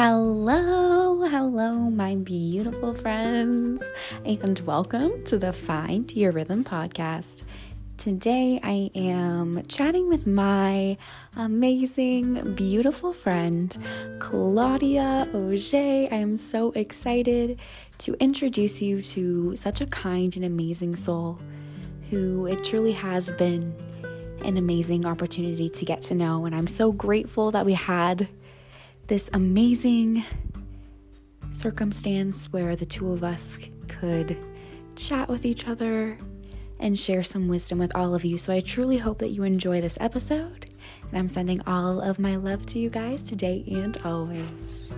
Hello, hello, my beautiful friends, and welcome to the Find Your Rhythm podcast. Today, I am chatting with my amazing, beautiful friend, Claudia Auger. I am so excited to introduce you to such a kind and amazing soul who it truly has been an amazing opportunity to get to know. And I'm so grateful that we had this amazing circumstance where the two of us could chat with each other and share some wisdom with all of you. So I truly hope that you enjoy this episode. And I'm sending all of my love to you guys today and always.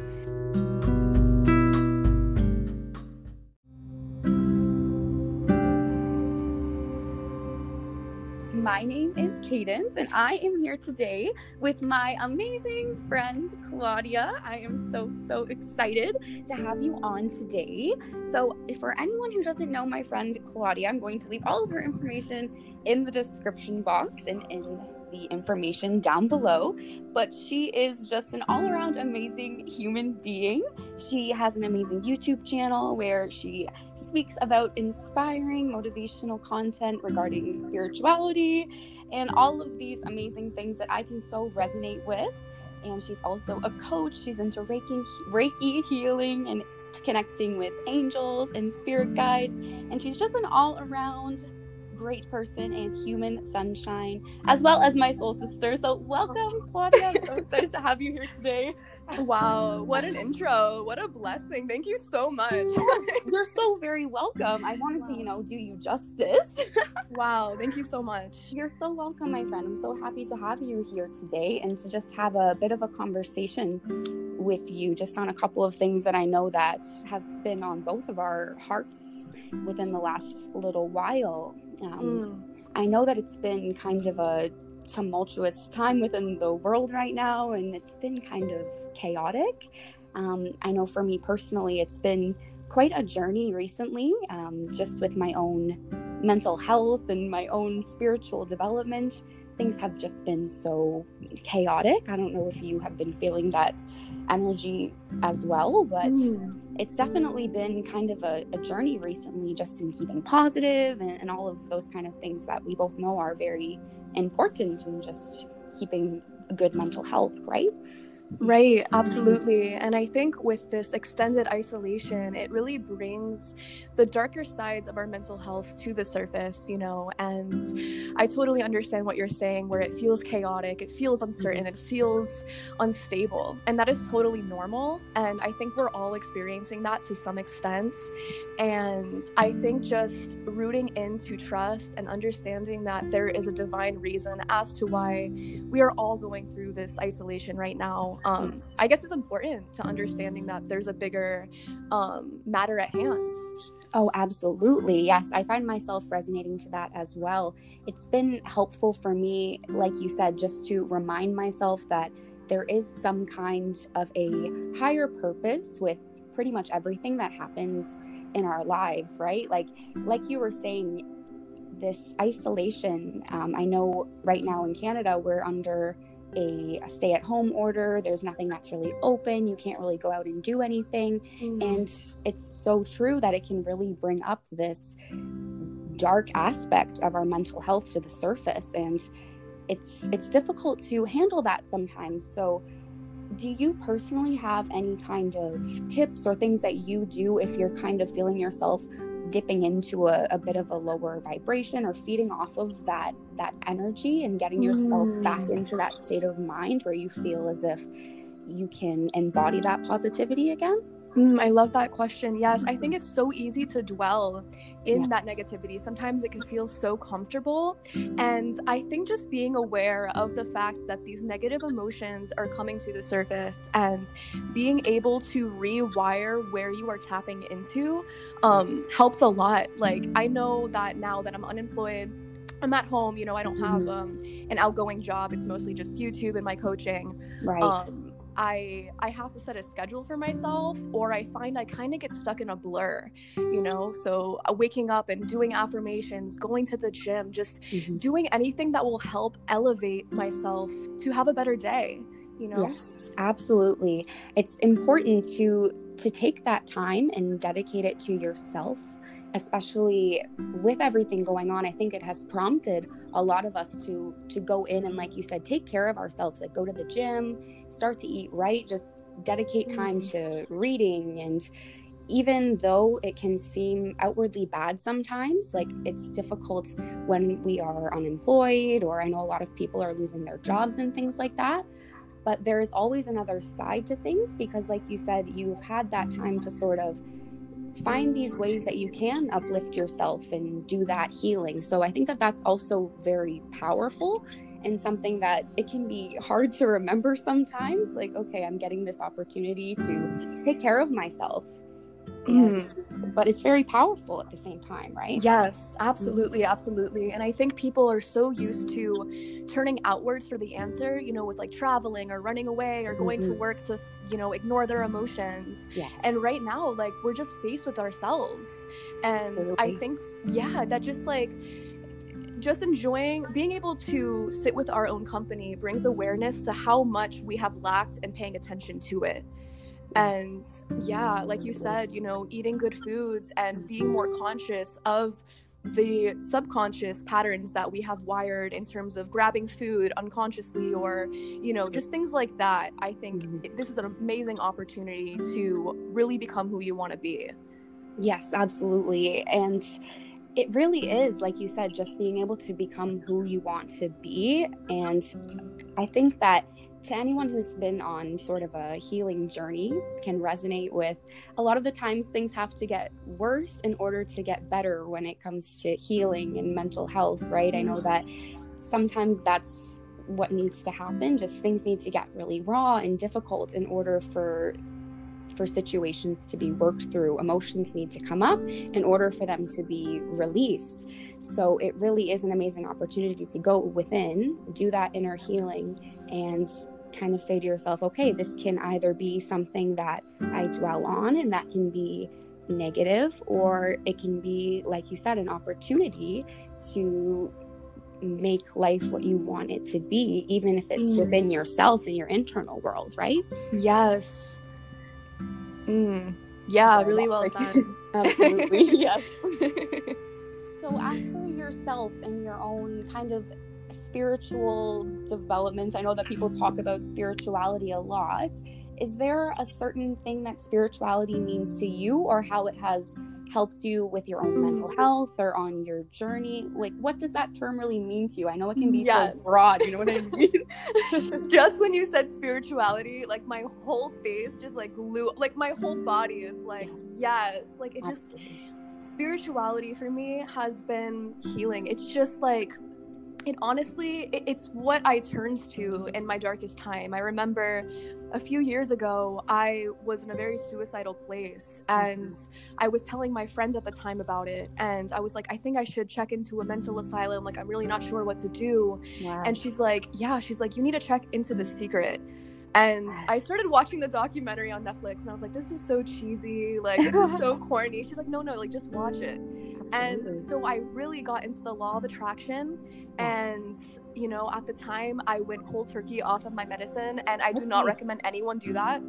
My name is Cadence, and I am here today with my amazing friend Claudia. I am so, so excited to have you on today. So, for anyone who doesn't know my friend Claudia, I'm going to leave all of her information in the description box and in the information down below. But she is just an all around amazing human being. She has an amazing YouTube channel where she speaks about inspiring motivational content regarding spirituality and all of these amazing things that I can so resonate with. And she's also a coach. She's into Reiki, Reiki healing and connecting with angels and spirit guides. And she's just an all around great person and human sunshine, as well as my soul sister. So, welcome, Claudia. I'm so excited to have you here today. Wow, what an intro. What a blessing. Thank you so much. You're so very welcome. I wanted to, you know, do you justice. wow, thank you so much. You're so welcome, my friend. I'm so happy to have you here today and to just have a bit of a conversation with you just on a couple of things that I know that have been on both of our hearts within the last little while. Um, mm. I know that it's been kind of a tumultuous time within the world right now, and it's been kind of chaotic. Um, I know for me personally, it's been quite a journey recently, um, just with my own mental health and my own spiritual development. Things have just been so chaotic. I don't know if you have been feeling that energy as well, but mm. it's definitely been kind of a, a, journey recently, just in keeping positive and, and all of those kind of things that we both know are very important in just keeping good mental health, right? Right, absolutely. And I think with this extended isolation, it really brings the darker sides of our mental health to the surface, you know. And I totally understand what you're saying, where it feels chaotic, it feels uncertain, it feels unstable. And that is totally normal. And I think we're all experiencing that to some extent. And I think just rooting into trust and understanding that there is a divine reason as to why we are all going through this isolation right now um, I guess it's important to understanding that there's a bigger um, matter at hand. Oh, absolutely. Yes, I find myself resonating to that as well. It's been helpful for me, like you said, just to remind myself that there is some kind of a higher purpose with pretty much everything that happens in our lives, right? Like, like you were saying, this isolation. Um, I know right now in Canada we're under a, a stay at home order. There's nothing that's really open. You can't really go out and do anything. Mm. And it's so true that it can really bring up this dark aspect of our mental health to the surface and it's it's difficult to handle that sometimes. So do you personally have any kind of tips or things that you do if you're kind of feeling yourself dipping into a, a, bit of a lower vibration or feeding off of that that energy and getting yourself mm. back into that state of mind where you feel as if you can embody that positivity again Mm, I love that question. Yes, I think it's so easy to dwell in yeah. that negativity. Sometimes it can feel so comfortable. And I think just being aware of the fact that these negative emotions are coming to the surface and being able to rewire where you are tapping into um, helps a lot. Like, I know that now that I'm unemployed, I'm at home, you know, I don't have mm-hmm. um, an outgoing job. It's mostly just YouTube and my coaching. Right. Um, I I have to set a schedule for myself or I find I kind of get stuck in a blur, you know? So uh, waking up and doing affirmations, going to the gym, just mm-hmm. doing anything that will help elevate myself to have a better day. you know yes absolutely it's important to to take that time and dedicate it to yourself especially with everything going on i think it has prompted a lot of us to to go in and like you said take care of ourselves like go to the gym start to eat right just dedicate time Mm-hmm. to reading and even though it can seem outwardly bad sometimes like it's difficult when we are unemployed or i know a lot of people are losing their jobs and things like that but there is always another side to things because like you said you've had that time to sort of find these ways that you can uplift yourself and do that healing. So i think that that's also very powerful and something that it can be hard to remember sometimes like okay i'm getting this opportunity to take care of myself and, but it's very powerful at the same time right Yes, absolutely, absolutely. And I think people are so used to turning outwards for the answer, you know, with like traveling or running away or going to Mhm. work to, you know, ignore their emotions. yes And right now, like, we're just faced with ourselves. And I think, yeah, that just like, just enjoying being able to sit with our own company brings awareness to how much we have lacked and paying attention to it. And yeah, like you said, you know, eating good foods and being more conscious of the subconscious patterns that we have wired in terms of grabbing food unconsciously or you know just things like that i think Mhm. this is an amazing opportunity to really become who you want to be Yes, absolutely. And it really is, like you said, just being able to become who you want to be. And I think that to anyone who's been on sort of a healing journey can resonate with a lot of the times things have to get worse in order to get better when it comes to healing and mental health, right? I know mm-hmm. that sometimes that's what needs to happen. Just things need to get really raw and difficult in order for for situations to be worked through. Emotions need to come up in order for them to be released. So it really is an amazing opportunity to go within, do that inner healing, and kind of say to yourself, okay, this can either be something that I dwell on and that can be negative, or it can be, like you said, an opportunity to make life what you want it to be, even if it's Mm. within yourself and your internal world, right? yes mm. yeah So really well said Absolutely, yes. So, as for yourself and your own kind of spiritual development, I know that people talk about spirituality a lot. Is there a certain thing that spirituality means to you, or how it has helped you with your own mental mm. health or on your journey? Like, what does that term really mean to you? I know it can be Yes. so broad, you know what I mean? just when you said spirituality like my whole face just like glue like my whole body is like Yes. yes like it just spirituality for me has been healing. It's just like it honestly it, it's what I turned to in my darkest time. I remember a few years ago I was in a very suicidal place and mm-hmm. I was telling my friends at the time about it and I was like I think I should check into a mental asylum like I'm really not sure what to do Wow. and she's like, Yeah, she's like, You need to check into the secret. And I started watching the documentary on Netflix and I was like, This is so cheesy. Like, this is so corny. She's like, No, no, like, just watch it. And so I really got into the law of attraction. And, you know, at the time, I went cold turkey off of my medicine. And I do not recommend anyone do that.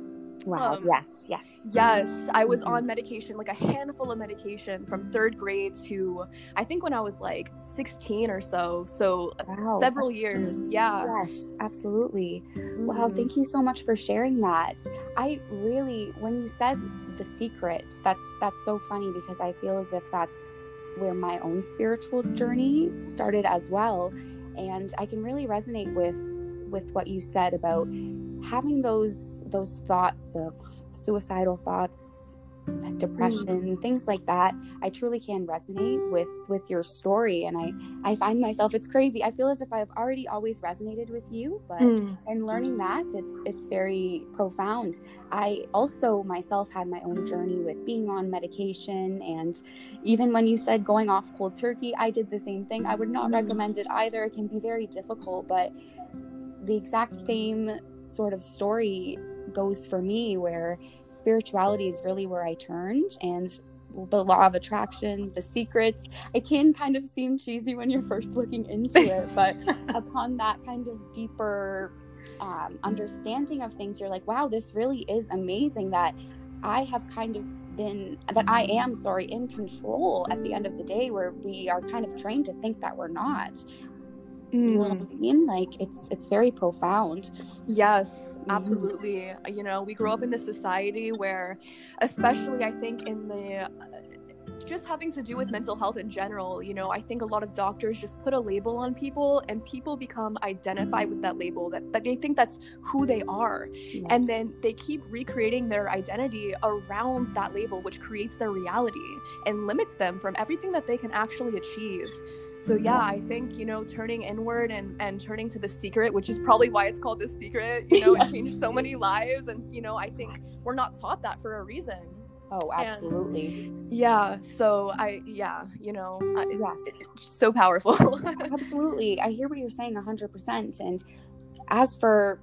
wow. um, yes. Yes. Yes, I was Mhm. on medication, like a handful of medication from third grade to I think when I was like 16 or so. So uh, Wow. several years. Yeah. Yes, absolutely. Wow, Mhm. thank you so much for sharing that. I really when you said the secret, that's that's so funny because I feel as if that's where my own spiritual journey started as well. And I can really resonate with with what you said about having those those thoughts of suicidal thoughts depression things like that i truly can resonate with with your story and i i find myself it's crazy i feel as if i've already always resonated with you but Mm. and learning that it's it's very profound i also myself had my own journey with being on medication and even when you said going off cold turkey i did the same thing i would not Mm. recommend it either it can be very difficult but the exact same sort of story goes for me where spirituality is really where i turned and the law of attraction the secret it can kind of seem cheesy when you're first looking into it but upon that kind of deeper um, understanding of things, you're like, wow, this really is amazing that I have kind of been that I am sorry in control at the end of the day where we are kind of trained to think that we're not. Mm. You know what I mm. mean? Like it's it's very profound. Yes, mm-hmm. absolutely. Mm-hmm. You know, we grow up in this society where especially I think in the just having to do with mental health in general, you know, I think a lot of doctors just put a label on people and people become identified with that label that, that they think that's who they are. Yes. And then they keep recreating their identity around that label, which creates their reality and limits them from everything that they can actually achieve. So yeah, I think, you know, turning inward and, and turning to the secret, which is probably why it's called the secret, you know, it changed so many lives. And, you know, I think we're not taught that for a reason. Oh, absolutely. And yeah. So I, yeah, you know, I, yes, so powerful. absolutely. I hear what you're saying 100%. And as for,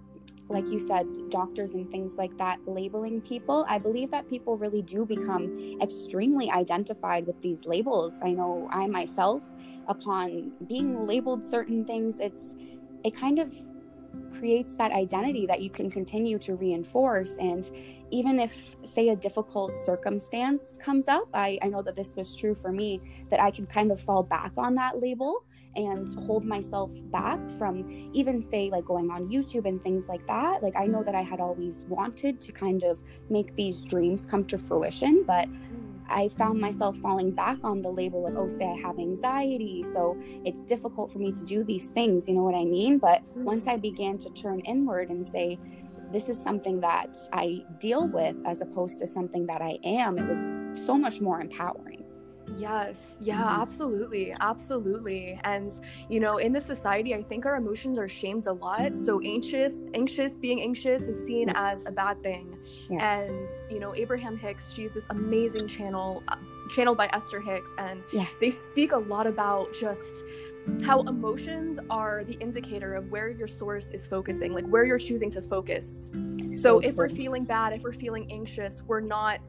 like you said, doctors and things like that, labeling people, I believe that people really do become extremely identified with these labels. I know I myself, upon being labeled certain things, it's, it kind of creates that identity that you can continue to reinforce. And even if, say, a difficult circumstance comes up, I, I know that this was true for me, that I could kind of fall back on that label and hold myself back from even, say, like going on YouTube and things like that. Like, I know that I had always wanted to kind of make these dreams come to fruition, but mm. I found myself falling back on the label of, oh, say I have anxiety. So it's difficult for me to do these things. You know what I mean? But once I began to turn inward and say, this is something that I deal with as opposed to something that I am, it was so much more empowering. Yes, yeah, mm-hmm. absolutely, absolutely. And you know, in the society, I think our emotions are shamed a lot. So anxious, anxious, being anxious is seen as a bad thing. Yes. And you know, Abraham Hicks, she's this amazing channel, uh, channeled by Esther Hicks, and yes. they speak a lot about just how emotions are the indicator of where your source is focusing, like where you're choosing to focus. So, if we're feeling bad, if we're feeling anxious, we're not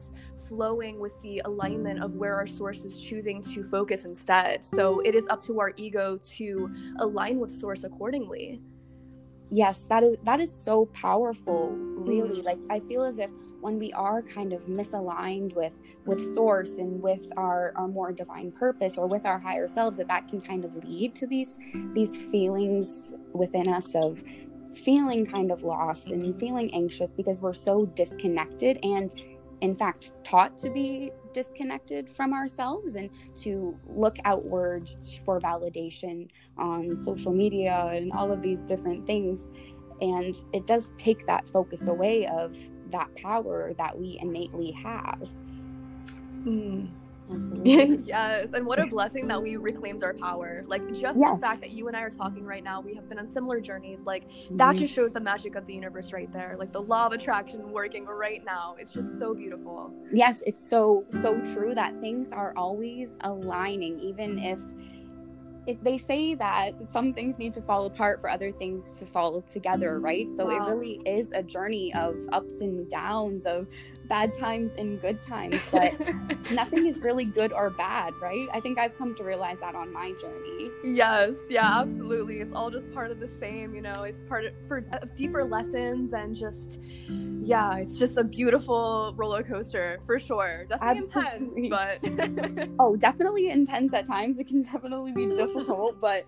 flowing with the alignment of where our source is choosing to focus instead. So, it is up to our ego to align with source accordingly. Yes, that is that is so powerful, really. Mm. Like I feel as if when we are kind of misaligned with with source and with our our more divine purpose or with our higher selves that that can kind of lead to these these feelings within us of feeling kind of lost and feeling anxious because we're so disconnected and in fact taught to be disconnected from ourselves and to look outward for validation on social media and all of these different things and it does take that focus away of that power that we innately have. Mm. yes, and what a blessing that we reclaimed our power. Like just yes. the fact that you and I are talking right now, we have been on similar journeys. Like mm-hmm. that just shows the magic of the universe right there. Like the law of attraction working right now. It's just so beautiful. Yes, it's so so true that things are always aligning even if it, they say that some things need to fall apart for other things to fall together, right? So wow. it really is a journey of ups and downs, of bad times and good times, but nothing is really good or bad, right? I think I've come to realize that on my journey. Yes, yeah, absolutely. It's all just part of the same, you know, it's part of for uh, deeper lessons and just yeah, it's just a beautiful roller coaster for sure. Definitely Absolutely. intense, but oh, definitely intense at times. It can definitely be difficult, but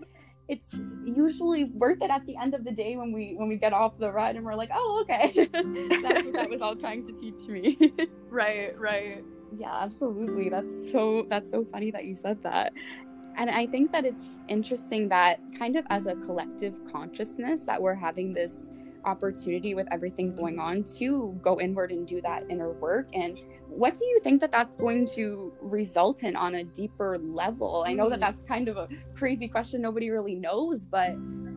it's usually worth it at the end of the day when we when we get off the ride and we're like, oh, okay, that's what that was all trying to teach me. right, right. Yeah, absolutely. That's so that's so funny that you said that. And I think that it's interesting that kind of as a collective consciousness that we're having this opportunity with everything going on to go inward and do that inner work and what do you think that that's going to result in on a deeper level i know that mm. that's kind of a crazy question nobody really knows but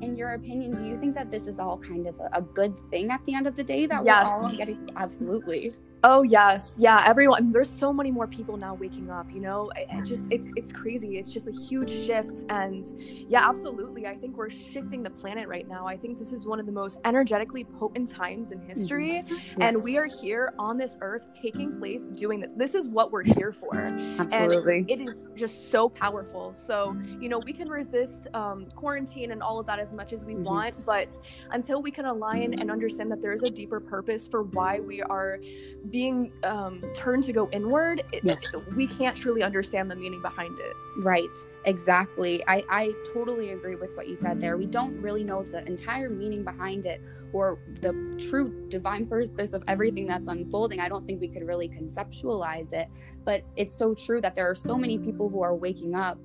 in your opinion do you think that this is all kind of a, a good thing at the end of the day that yes. we're all getting absolutely Oh yes, yeah. Everyone, there's so many more people now waking up. You know, it, it just it, it's crazy. It's just a huge shift, and yeah, absolutely. I think we're shifting the planet right now. I think this is one of the most energetically potent times in history, mm-hmm. yes. and we are here on this earth, taking place, doing this. This is what we're here for. Absolutely, and it is just so powerful. So you know, we can resist um, quarantine and all of that as much as we mm-hmm. want, but until we can align and understand that there is a deeper purpose for why we are being um, turned to go inward, it, yes. we can't truly understand the meaning behind it. Right, exactly. I, I totally agree with what you said there. We don't really know the entire meaning behind it or the true divine purpose of everything that's unfolding. I don't think we could really conceptualize it, but it's so true that there are so many people who are waking up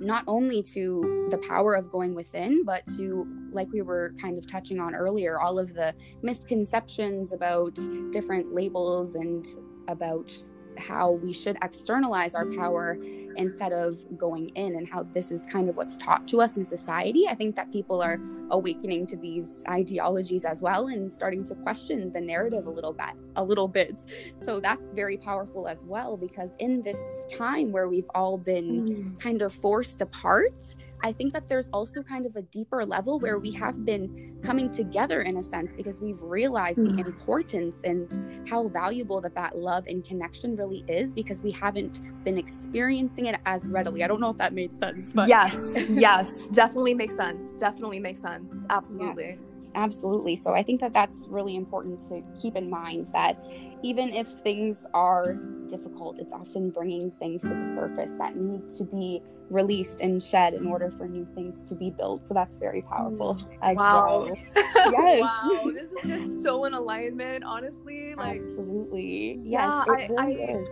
not only to the power of going within, but to, like we were kind of touching on earlier, all of the misconceptions about different labels and about how we should externalize our power instead of going in and how this is kind of what's taught to us in society. I think that people are awakening to these ideologies as well and starting to question the narrative a little bit a little bit. So that's very powerful as well because in this time where we've all been mm. kind of forced apart, I think that there's also kind of a deeper level where we have been coming together in a sense because we've realized mm. the importance and how valuable that that love and connection really is because we haven't been experiencing it as readily. I don't know if that made sense, but yes, yes, definitely makes sense. Definitely makes sense. Absolutely. Yes absolutely. So I think that that's really important to keep in mind that even if things are difficult, it's often bringing things to the surface that need to be released and shed in order for new things to be built. So that's very powerful mm. as wow. well. yes. wow, this is just so in alignment, honestly. Like absolutely. Yes, yeah, it really I, is.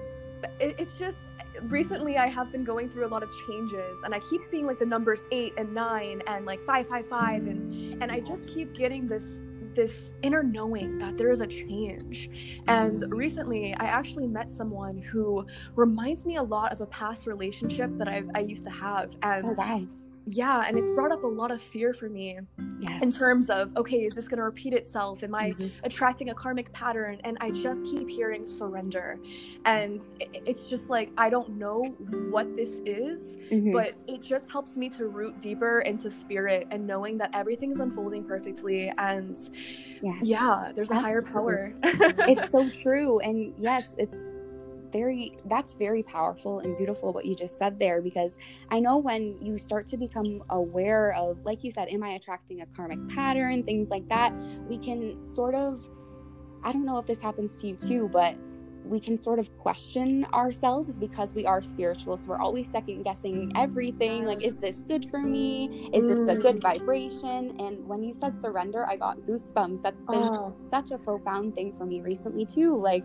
It's just recently I have been going through a lot of changes and I keep seeing like the numbers 8 and 9 and like 555 and and I just keep getting this this inner knowing that there is a change. And recently, I actually met someone who reminds me a lot of a past relationship that I, I used to have. And oh, wow yeah and it's brought up a lot of fear for me yes. in terms of okay is this going to repeat itself am i mm-hmm. attracting a karmic pattern and i just keep hearing surrender and it's just like i don't know what this is mm-hmm. but it just helps me to root deeper into spirit and knowing that everything is unfolding perfectly and yes. yeah there's a Absolutely. higher power it's so true and yes it's very that's very powerful and beautiful what you just said there because i know when you start to become aware of like you said am i attracting a karmic pattern things like that we can sort of i don't know if this happens to you too but we can sort of question ourselves because we are spiritual. So we're always second guessing everything. Like, is this good for me? Is this a good mm. vibration? And when you said surrender, I got goosebumps. That's been oh. such a profound thing for me recently, too. Like,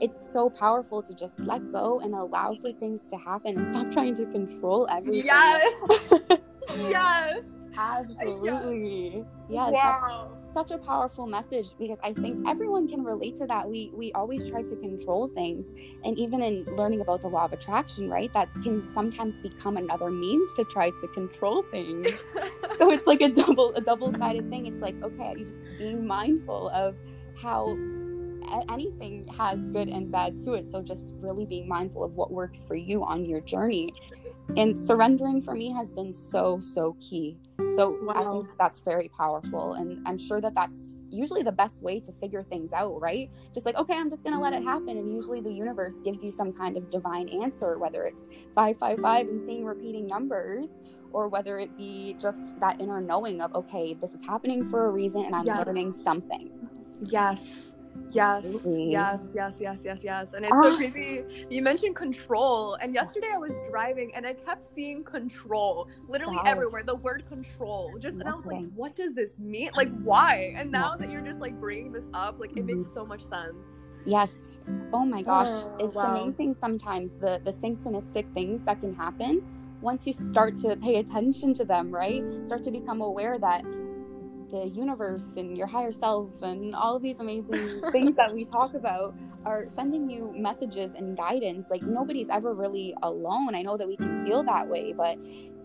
it's so powerful to just let go and allow for things to happen and stop trying to control everything. Yes. yes. Absolutely. Yes. Wow. such a powerful message because I think everyone can relate to that. We we always try to control things. And even in learning about the law of attraction, right? That can sometimes become another means to try to control things. so it's like a double a double-sided thing. It's like, okay, you just being mindful of how anything has good and bad to it. So just really being mindful of what works for you on your journey. And surrendering for me has been so, so key. So wow. I think that's very powerful. And I'm sure that that's usually the best way to figure things out, right? Just like, okay, I'm just going to let it happen. And usually the universe gives you some kind of divine answer, whether it's 555 and seeing repeating numbers or whether it be just that inner knowing of, okay, this is happening for a reason and I'm yes. learning something. Yes. Yes, yes, yes, yes, yes, yes. And it's so ah. crazy. You mentioned control. And yesterday I was driving and I kept seeing control literally wow. everywhere. The word control. Just, and I was like, what does this mean? Like, why? And now that you're just like bringing this up, like, it makes mm-hmm. so much sense. Yes. Oh my gosh. Oh, it's wow. amazing sometimes the, the synchronistic things that can happen once you start to pay attention to them, right? Start to become aware that the universe and your higher self and all of these amazing things that we talk about are sending you messages and guidance. Like nobody's ever really alone. I know that we can feel that way, but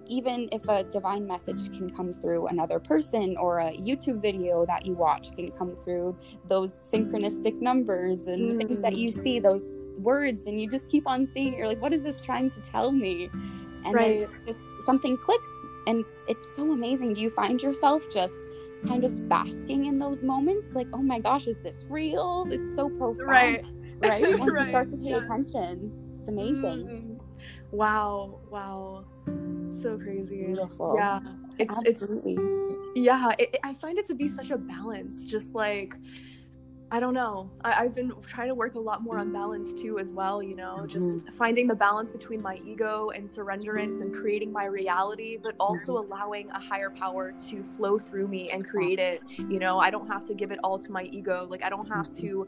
even if a divine message can come through another person or a YouTube video that you watch can come through those synchronistic numbers and mm. things that you mm. see, those words, and you just keep on seeing it. You're like, what is this trying to tell me? And right. then just something clicks, and it's so amazing. Do you find yourself just kind of basking in those moments? Like, oh my gosh, is this real? It's so profound. Right. Right? Once right. you start to pay yes. attention, it's amazing. Mm. Wow. Wow so crazy Beautiful. yeah it's Absolutely. it's yeah it, i find it to be such a balance just like I don't know. I, have been trying to work a lot more on balance too, as well. You know, just mm-hmm. finding the balance between my ego and surrenderance and creating my reality, but also mm-hmm. allowing a higher power to flow through me and create it. You know, I don't have to give it all to my ego. Like, I don't have mm-hmm. to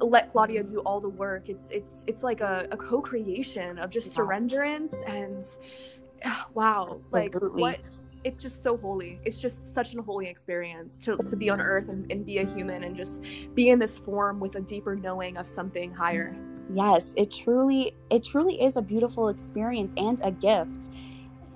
uh, let Claudia do all the work. It's it's it's like a, a co-creation of just surrenderance and wow, like what it's just so holy. It's just such an holy experience to, to be on earth and, and be a human and just be in this form with a deeper knowing of something higher. Yes, it truly it truly is a beautiful experience and a gift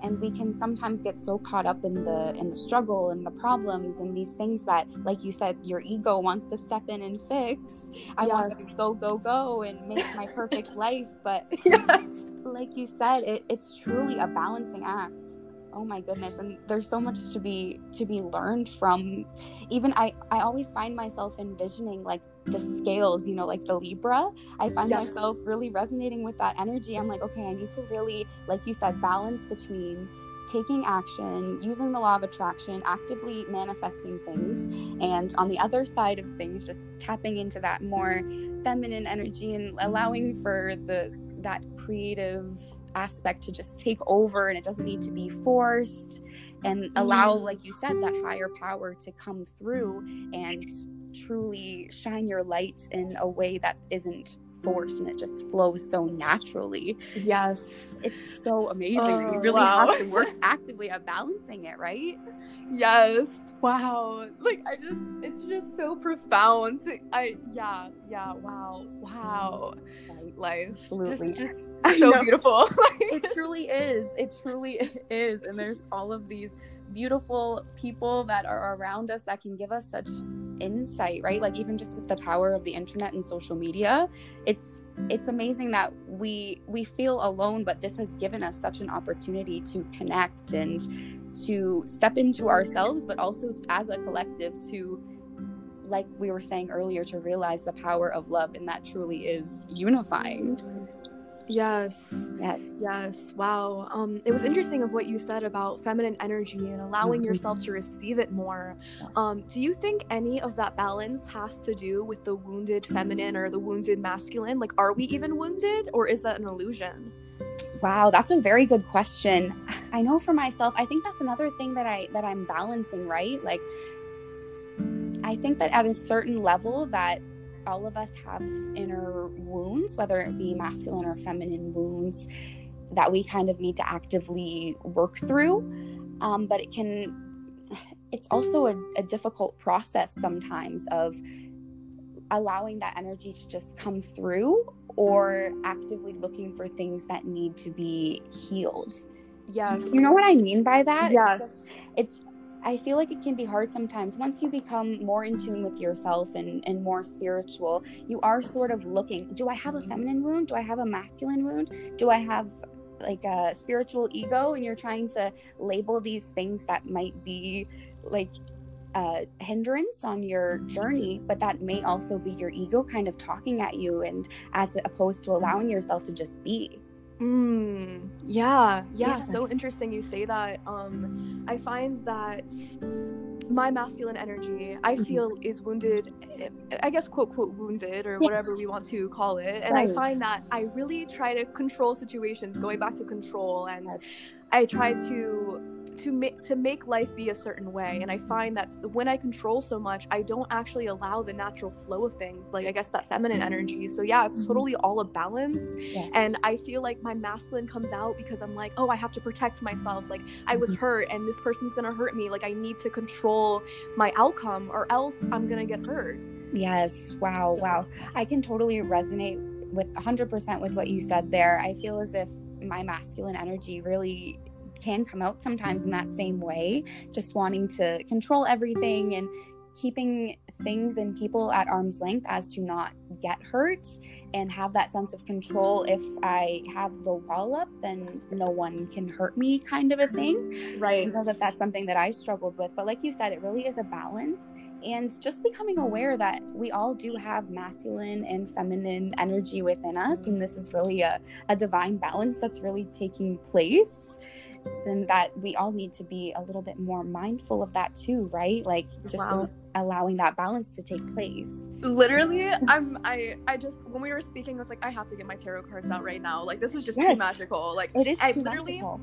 and we can sometimes get so caught up in the in the struggle and the problems and these things that like you said your ego wants to step in and fix i yes. want to go go go and make my perfect life but yes. like you said it, it's truly a balancing act oh my goodness and there's so much to be to be learned from even i i always find myself envisioning like the scales you know like the libra i find yes. myself really resonating with that energy i'm like okay i need to really like you said balance between taking action, using the law of attraction, actively manifesting things, and on the other side of things, just tapping into that more feminine energy and allowing for the that creative aspect to just take over and it doesn't need to be forced and allow mm-hmm. like you said that higher power to come through and truly shine your light in a way that isn't forced and it just flows so naturally. Yes. It's so amazing oh, you really wow. have to work actively at balancing it right? Yes. Wow. Like i just it's just so profound. I yeah yeah. Wow. Wow. Life. Absolutely. just, just so beautiful. It truly is. It truly is. And there's all of these beautiful people that are around us that can give us such insight right like even just with the power of the internet and social media it's it's amazing that we we feel alone but this has given us such an opportunity to connect and to step into ourselves, but also as a collective to, like we were saying earlier, to realize the power of love. And that truly is unifying. Yes. Yes. Yes. Wow. Um, it was interesting of what you said about feminine energy and allowing mm-hmm. yourself to receive it more. Yes. Um, do you think any of that balance has to do with the wounded feminine or the wounded masculine? Like, are we even wounded, or is that an illusion? Wow, that's a very good question. I know for myself, I think that's another thing that I that I'm balancing, right? Like I think that at a certain level that all of us have inner wounds, whether it be masculine or feminine wounds, that we kind of need to actively work through. Um, but it can, it's also a, a difficult process sometimes of allowing that energy to just come through or actively looking for things that need to be healed. Yes. You know what I mean by that? Yes. It's, just, it's I feel like it can be hard sometimes. Once you become more in tune with yourself and, and more spiritual, you are sort of looking do I have a feminine wound? Do I have a masculine wound? Do I have like a spiritual ego? And you're trying to label these things that might be like hindrance on your journey, but that may also be your ego kind of talking at you, and as opposed to allowing yourself to just be. Mm, yeah, yeah, yeah, so interesting you say that. Um, I find that my masculine energy, I mm-hmm. feel, is wounded, I guess, quote, quote, wounded, or yes. whatever we want to call it. And right. I find that I really try to control situations, going back to control, and yes. I try to to make to make life be a certain way. And i find that when i control so much i don't actually allow the natural flow of things like i guess that feminine energy. So yeah it's mm-hmm. totally all a balance. Yes. and i feel like my masculine comes out because i'm like oh i have to protect myself. Like i was mm-hmm. hurt and this person's gonna hurt me. Like i need to control my outcome or else i'm gonna get hurt. Yes. Wow. So. wow. I can totally resonate with 100% with what you said there. I feel as if my masculine energy really can come out sometimes in that same way, just wanting to control everything and keeping things and people at arm's length as to not get hurt and have that sense of control. If I have the wall up, then no one can hurt me, kind of a thing. Right. I know that that's something that I struggled with. But like you said, it really is a balance. And just becoming aware that we all do have masculine and feminine energy within us. And this is really a, a divine balance that's really taking place and that we all need to be a little bit more mindful of that too right like just Wow. allowing that balance to take place Literally, I'm I I just when we were speaking, I was like, I have to get my tarot cards out right now. Like this is just too magical. Like it is I too literally- magical.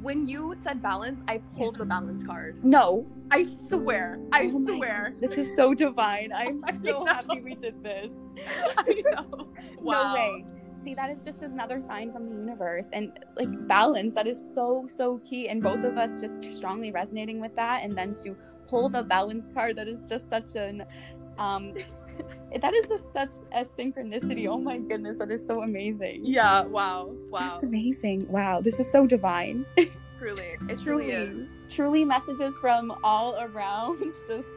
when you said balance, I pulled Yes. the balance card. no I swear. I Oh swear. gosh, this is so divine i'm so happy we did this I know. Wow. no way see that is just another sign from the universe and like balance that is so so key and both of us just strongly resonating with that and then to pull the balance card that is just such an um that is just such a synchronicity oh my goodness that is so amazing Yeah. Wow. Wow. that's amazing wow this is so divine Truly, it truly truly is. truly messages from all around just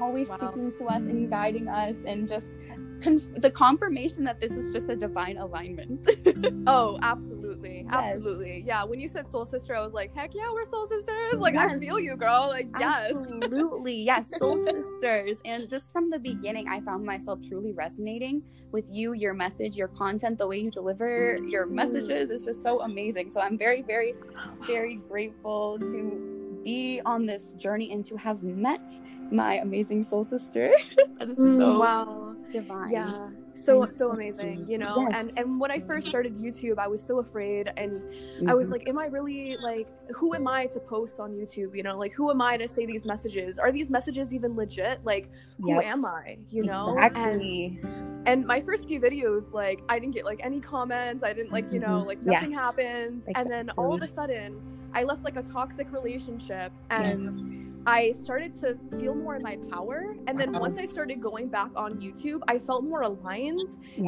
always Wow. speaking to us and guiding us and just conf- the confirmation that this is just a divine alignment Oh, absolutely, Yes. absolutely. Yeah. When you said soul sister, I was like, heck yeah, we're soul sisters. Like I feel you, girl. Like yes. Absolutely. Yes. Soul sisters. And just from the beginning, I found myself truly resonating with you, your message, your content, the way you deliver your mm-hmm. messages is just so amazing. So I'm very, very, very grateful to be on this journey and to have met my amazing soul sister. that is so Mm, wow. divine. Yeah. So so so amazing, you know. Yes. And and when I first started YouTube, I was so afraid and I was Mhm. like, am I really like who am I to post on YouTube? You know, like who am I to say these messages? Are these messages even legit? Like who Yep. am I? You know? Exactly. And and my first few videos, like I didn't get like any comments. I didn't like, you know, Mhm. like nothing Yes. happens. And then all of a sudden I left like a toxic relationship and Yes. I started to feel more in my power. And then once I started going back on YouTube, I felt more aligned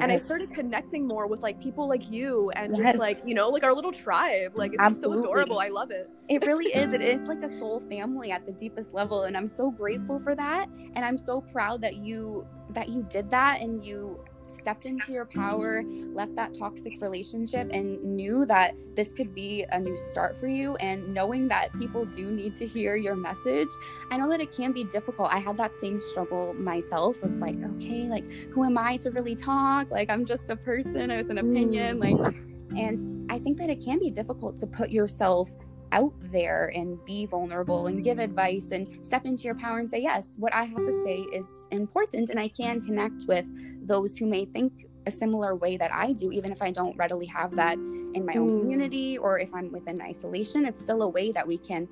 and I started connecting more with like people like you and Yes. just like, you know, like our little tribe. Like it's so adorable. I love it. It really is. It is like a soul family at the deepest level, and I'm so grateful for that. And I'm so proud that you that you did that and you stepped into your power, left that toxic relationship, and knew that this could be a new start for you. And knowing that people do need to hear your message, I know that it can be difficult. I had that same struggle myself of like, okay, like who am I to really talk? Like I'm just a person with an opinion, like mm. and I think that it can be difficult to put yourself out there and be vulnerable and give advice and step into your power and say, yes, what I have to say is important. And I can connect with those who may think a similar way that I do, even if I don't readily have that in my own Mm. community or if I'm within isolation. It's still a way that we can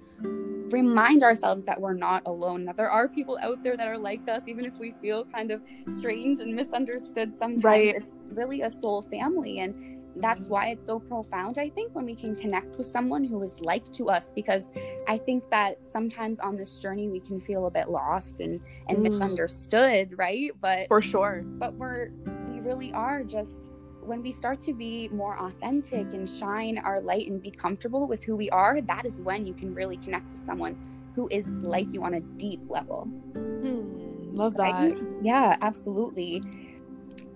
remind ourselves that we're not alone, that there are people out there that are like us, even if we feel kind of strange and misunderstood sometimes. Right. It's really a soul family. And that's why it's so profound, I think, when we can connect with someone who is like to us, because I think that sometimes on this journey we can feel a bit lost and, and Mm. misunderstood, right? But For sure. but we're we really are just when we start to be more authentic and shine our light and be comfortable with who we are, that is when you can really connect with someone who is like you on a deep level. Hmm, love that. Right? Yeah, absolutely.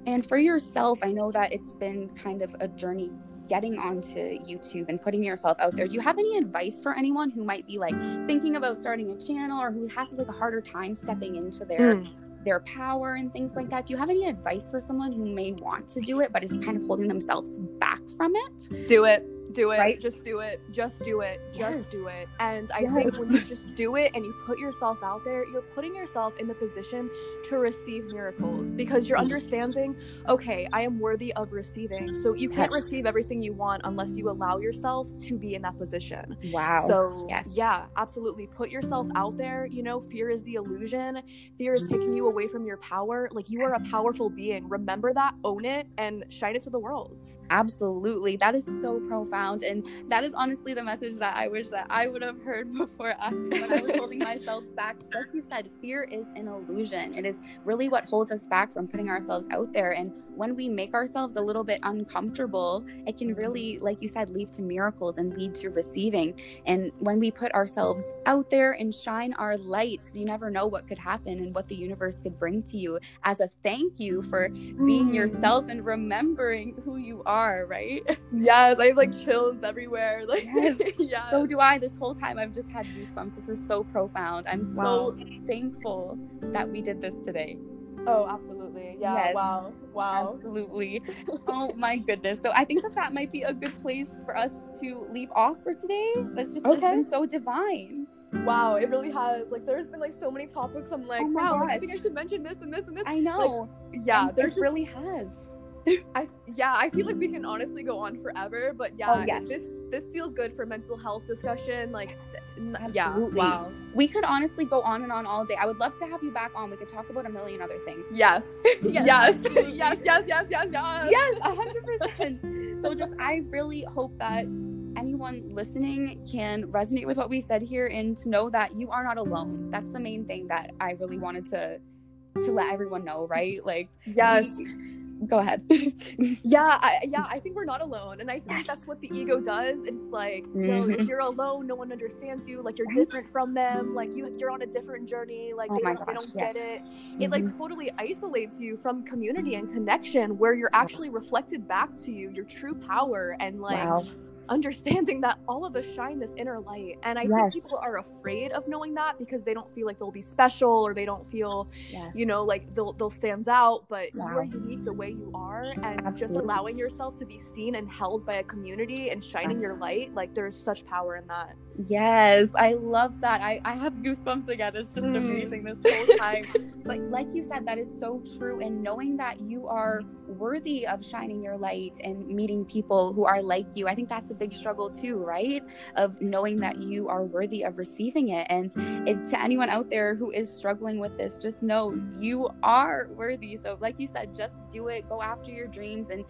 And for yourself, I know that it's been kind of a journey getting onto YouTube and putting yourself out there. Do you have any advice for anyone who might be like thinking about starting a channel or who has like a harder time stepping into their Hmm. their power and things like that? Do you have any advice for someone who may want to do it but is kind of holding themselves back from it? Do it. Do it. Right? Just do it. Just do it. Just Yes. do it. And I Yes. think when you just do it and you put yourself out there, you're putting yourself in the position to receive miracles because you're understanding, okay, I am worthy of receiving. So you can't Yes. receive everything you want unless you allow yourself to be in that position. Wow. So, yes. yeah, absolutely. Put yourself out there. You know, fear is the illusion. Fear is taking you away from your power. Like, you are a powerful being. Remember that, own it, and shine it to the world. Absolutely. That is so profound. Profound. And that is honestly the message that I wish that I would have heard before I, when I was holding myself back. Like you said, fear is an illusion. It is really what holds us back from putting ourselves out there. And when we make ourselves a little bit uncomfortable, it can really, like you said, lead to miracles and lead to receiving. And when we put ourselves out there and shine our light, you never know what could happen and what the universe could bring to you as a thank you for being mm. yourself and remembering who you are, right? Yes, I have like chills everywhere. Like yes. yes. So do I. This whole time I've just had goosebumps. This is so profound. I'm wow. so thankful that we did this today. Oh, absolutely. Yeah. Yes. Wow. Wow. Absolutely. oh my goodness. So I think that that might be a good place for us to leave off for today. That's just okay. it's been so divine. Wow, it really has. Like, there's been like so many topics. I'm like, oh wow, like, I think I should mention this and this and this. I know. Like, yeah, there really has. I yeah, I feel like we can honestly go on forever, but yeah, oh, yes. this this feels good for mental health discussion. Like, yes, yeah, wow. We could honestly go on and on all day. I would love to have you back on. We could talk about a million other things. Yes, yes, yes, yes, yes, yes, yes, yes, hundred percent. So just, I really hope that anyone listening can resonate with what we said here and to know that you are not alone. That's the main thing that I really wanted to to let everyone know, right? Like, yes. We, go ahead yeah I, yeah i think we're not alone and i think yes. that's what the ego does it's like mm-hmm. if you're alone no one understands you like you're right? different from them like you you're on a different journey like oh they, don't, gosh, they don't yes. get it mm-hmm. it like mm-hmm. totally isolates you from community and connection where you're actually yes. reflected back to you your true power and like wow understanding that all of us shine this inner light. And I yes. think people are afraid of knowing that because they don't feel like they'll be special or they don't feel, yes. you know, like they'll they'll stand out. But wow. you are unique the way you are, and Absolutely. just allowing yourself to be seen and held by a community and shining your light, like there's such power in that. Yes, I love that. I, I have goosebumps again. It's just mm. amazing this whole time. but like you said, that is so true. And knowing that you are worthy of shining your light and meeting people who are like you, I think that's a big struggle too, right? Of knowing that you are worthy of receiving it. And it, to anyone out there who is struggling with this, just know you are worthy. So, like you said, just do it, go after your dreams and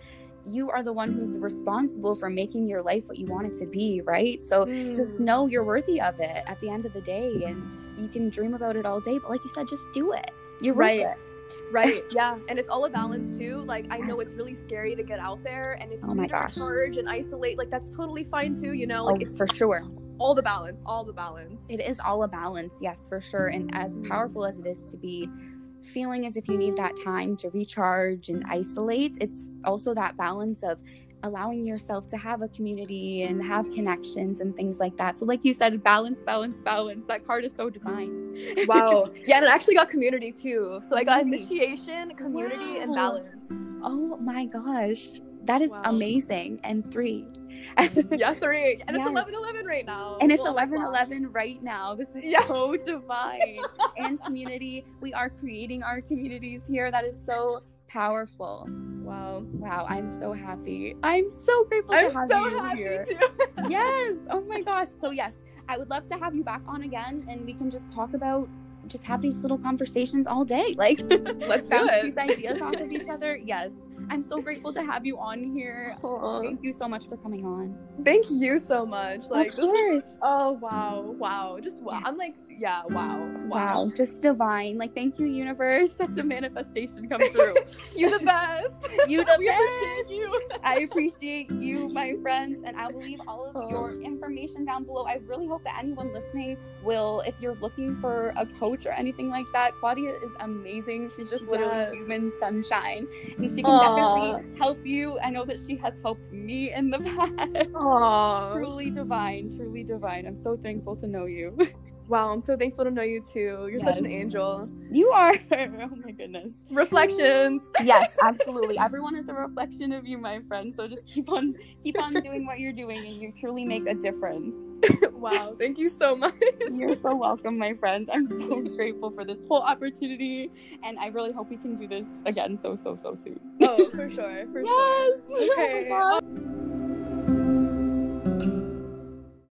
you are the one who's responsible for making your life what you want it to be, right? So mm. just know you're worthy of it at the end of the day and you can dream about it all day, but like you said, just do it. You're right. Right. Yeah. And it's all a balance too. Like I know it's really scary to get out there and if you oh to recharge and isolate, like that's totally fine too, you know? Like oh, it's for sure. All the balance, all the balance. It is all a balance, yes, for sure. And as powerful as it is to be feeling as if you need that time to recharge and isolate, it's also that balance of allowing yourself to have a community and have connections and things like that. So, like you said, balance, balance, balance. That card is so divine. wow. Yeah, and I actually got community too. So I got initiation, community, wow. and balance. Oh my gosh. That is wow. amazing. And three. Yeah, three. And yes. it's 11 11 right now. And it's 11 11 right now. This is yeah. so divine. and community. We are creating our communities here. That is so powerful. Wow. Wow. I'm so happy. I'm so grateful I'm to have so you happy here. Too. yes. Oh my gosh. So yes, I would love to have you back on again and we can just talk about just have these little conversations all day. Like let's bounce these ideas off of each other. Yes. I'm so grateful to have you on here. Aww. Thank you so much for coming on. Thank you so much. Like this is, oh wow, wow. Just wow. I'm like yeah, wow, wow, wow, just divine. Like, thank you, universe. Such a manifestation come through. you the best. You the we best. Appreciate you. I appreciate you, my friends, and I will leave all of oh. your information down below. I really hope that anyone listening will, if you're looking for a coach or anything like that, Claudia is amazing. She's just literally yes. human sunshine, and she can Aww. definitely help you. I know that she has helped me in the past. Aww. Truly divine, truly divine. I'm so thankful to know you. Wow, I'm so thankful to know you too. You're yes. such an angel. You are. oh my goodness. Reflections. yes, absolutely. Everyone is a reflection of you, my friend. So just keep on keep on doing what you're doing and you truly make a difference. wow, thank you so much. You're so welcome, my friend. I'm so grateful for this whole opportunity and I really hope we can do this again so so so soon. oh, for sure. For yes. sure. Okay. Oh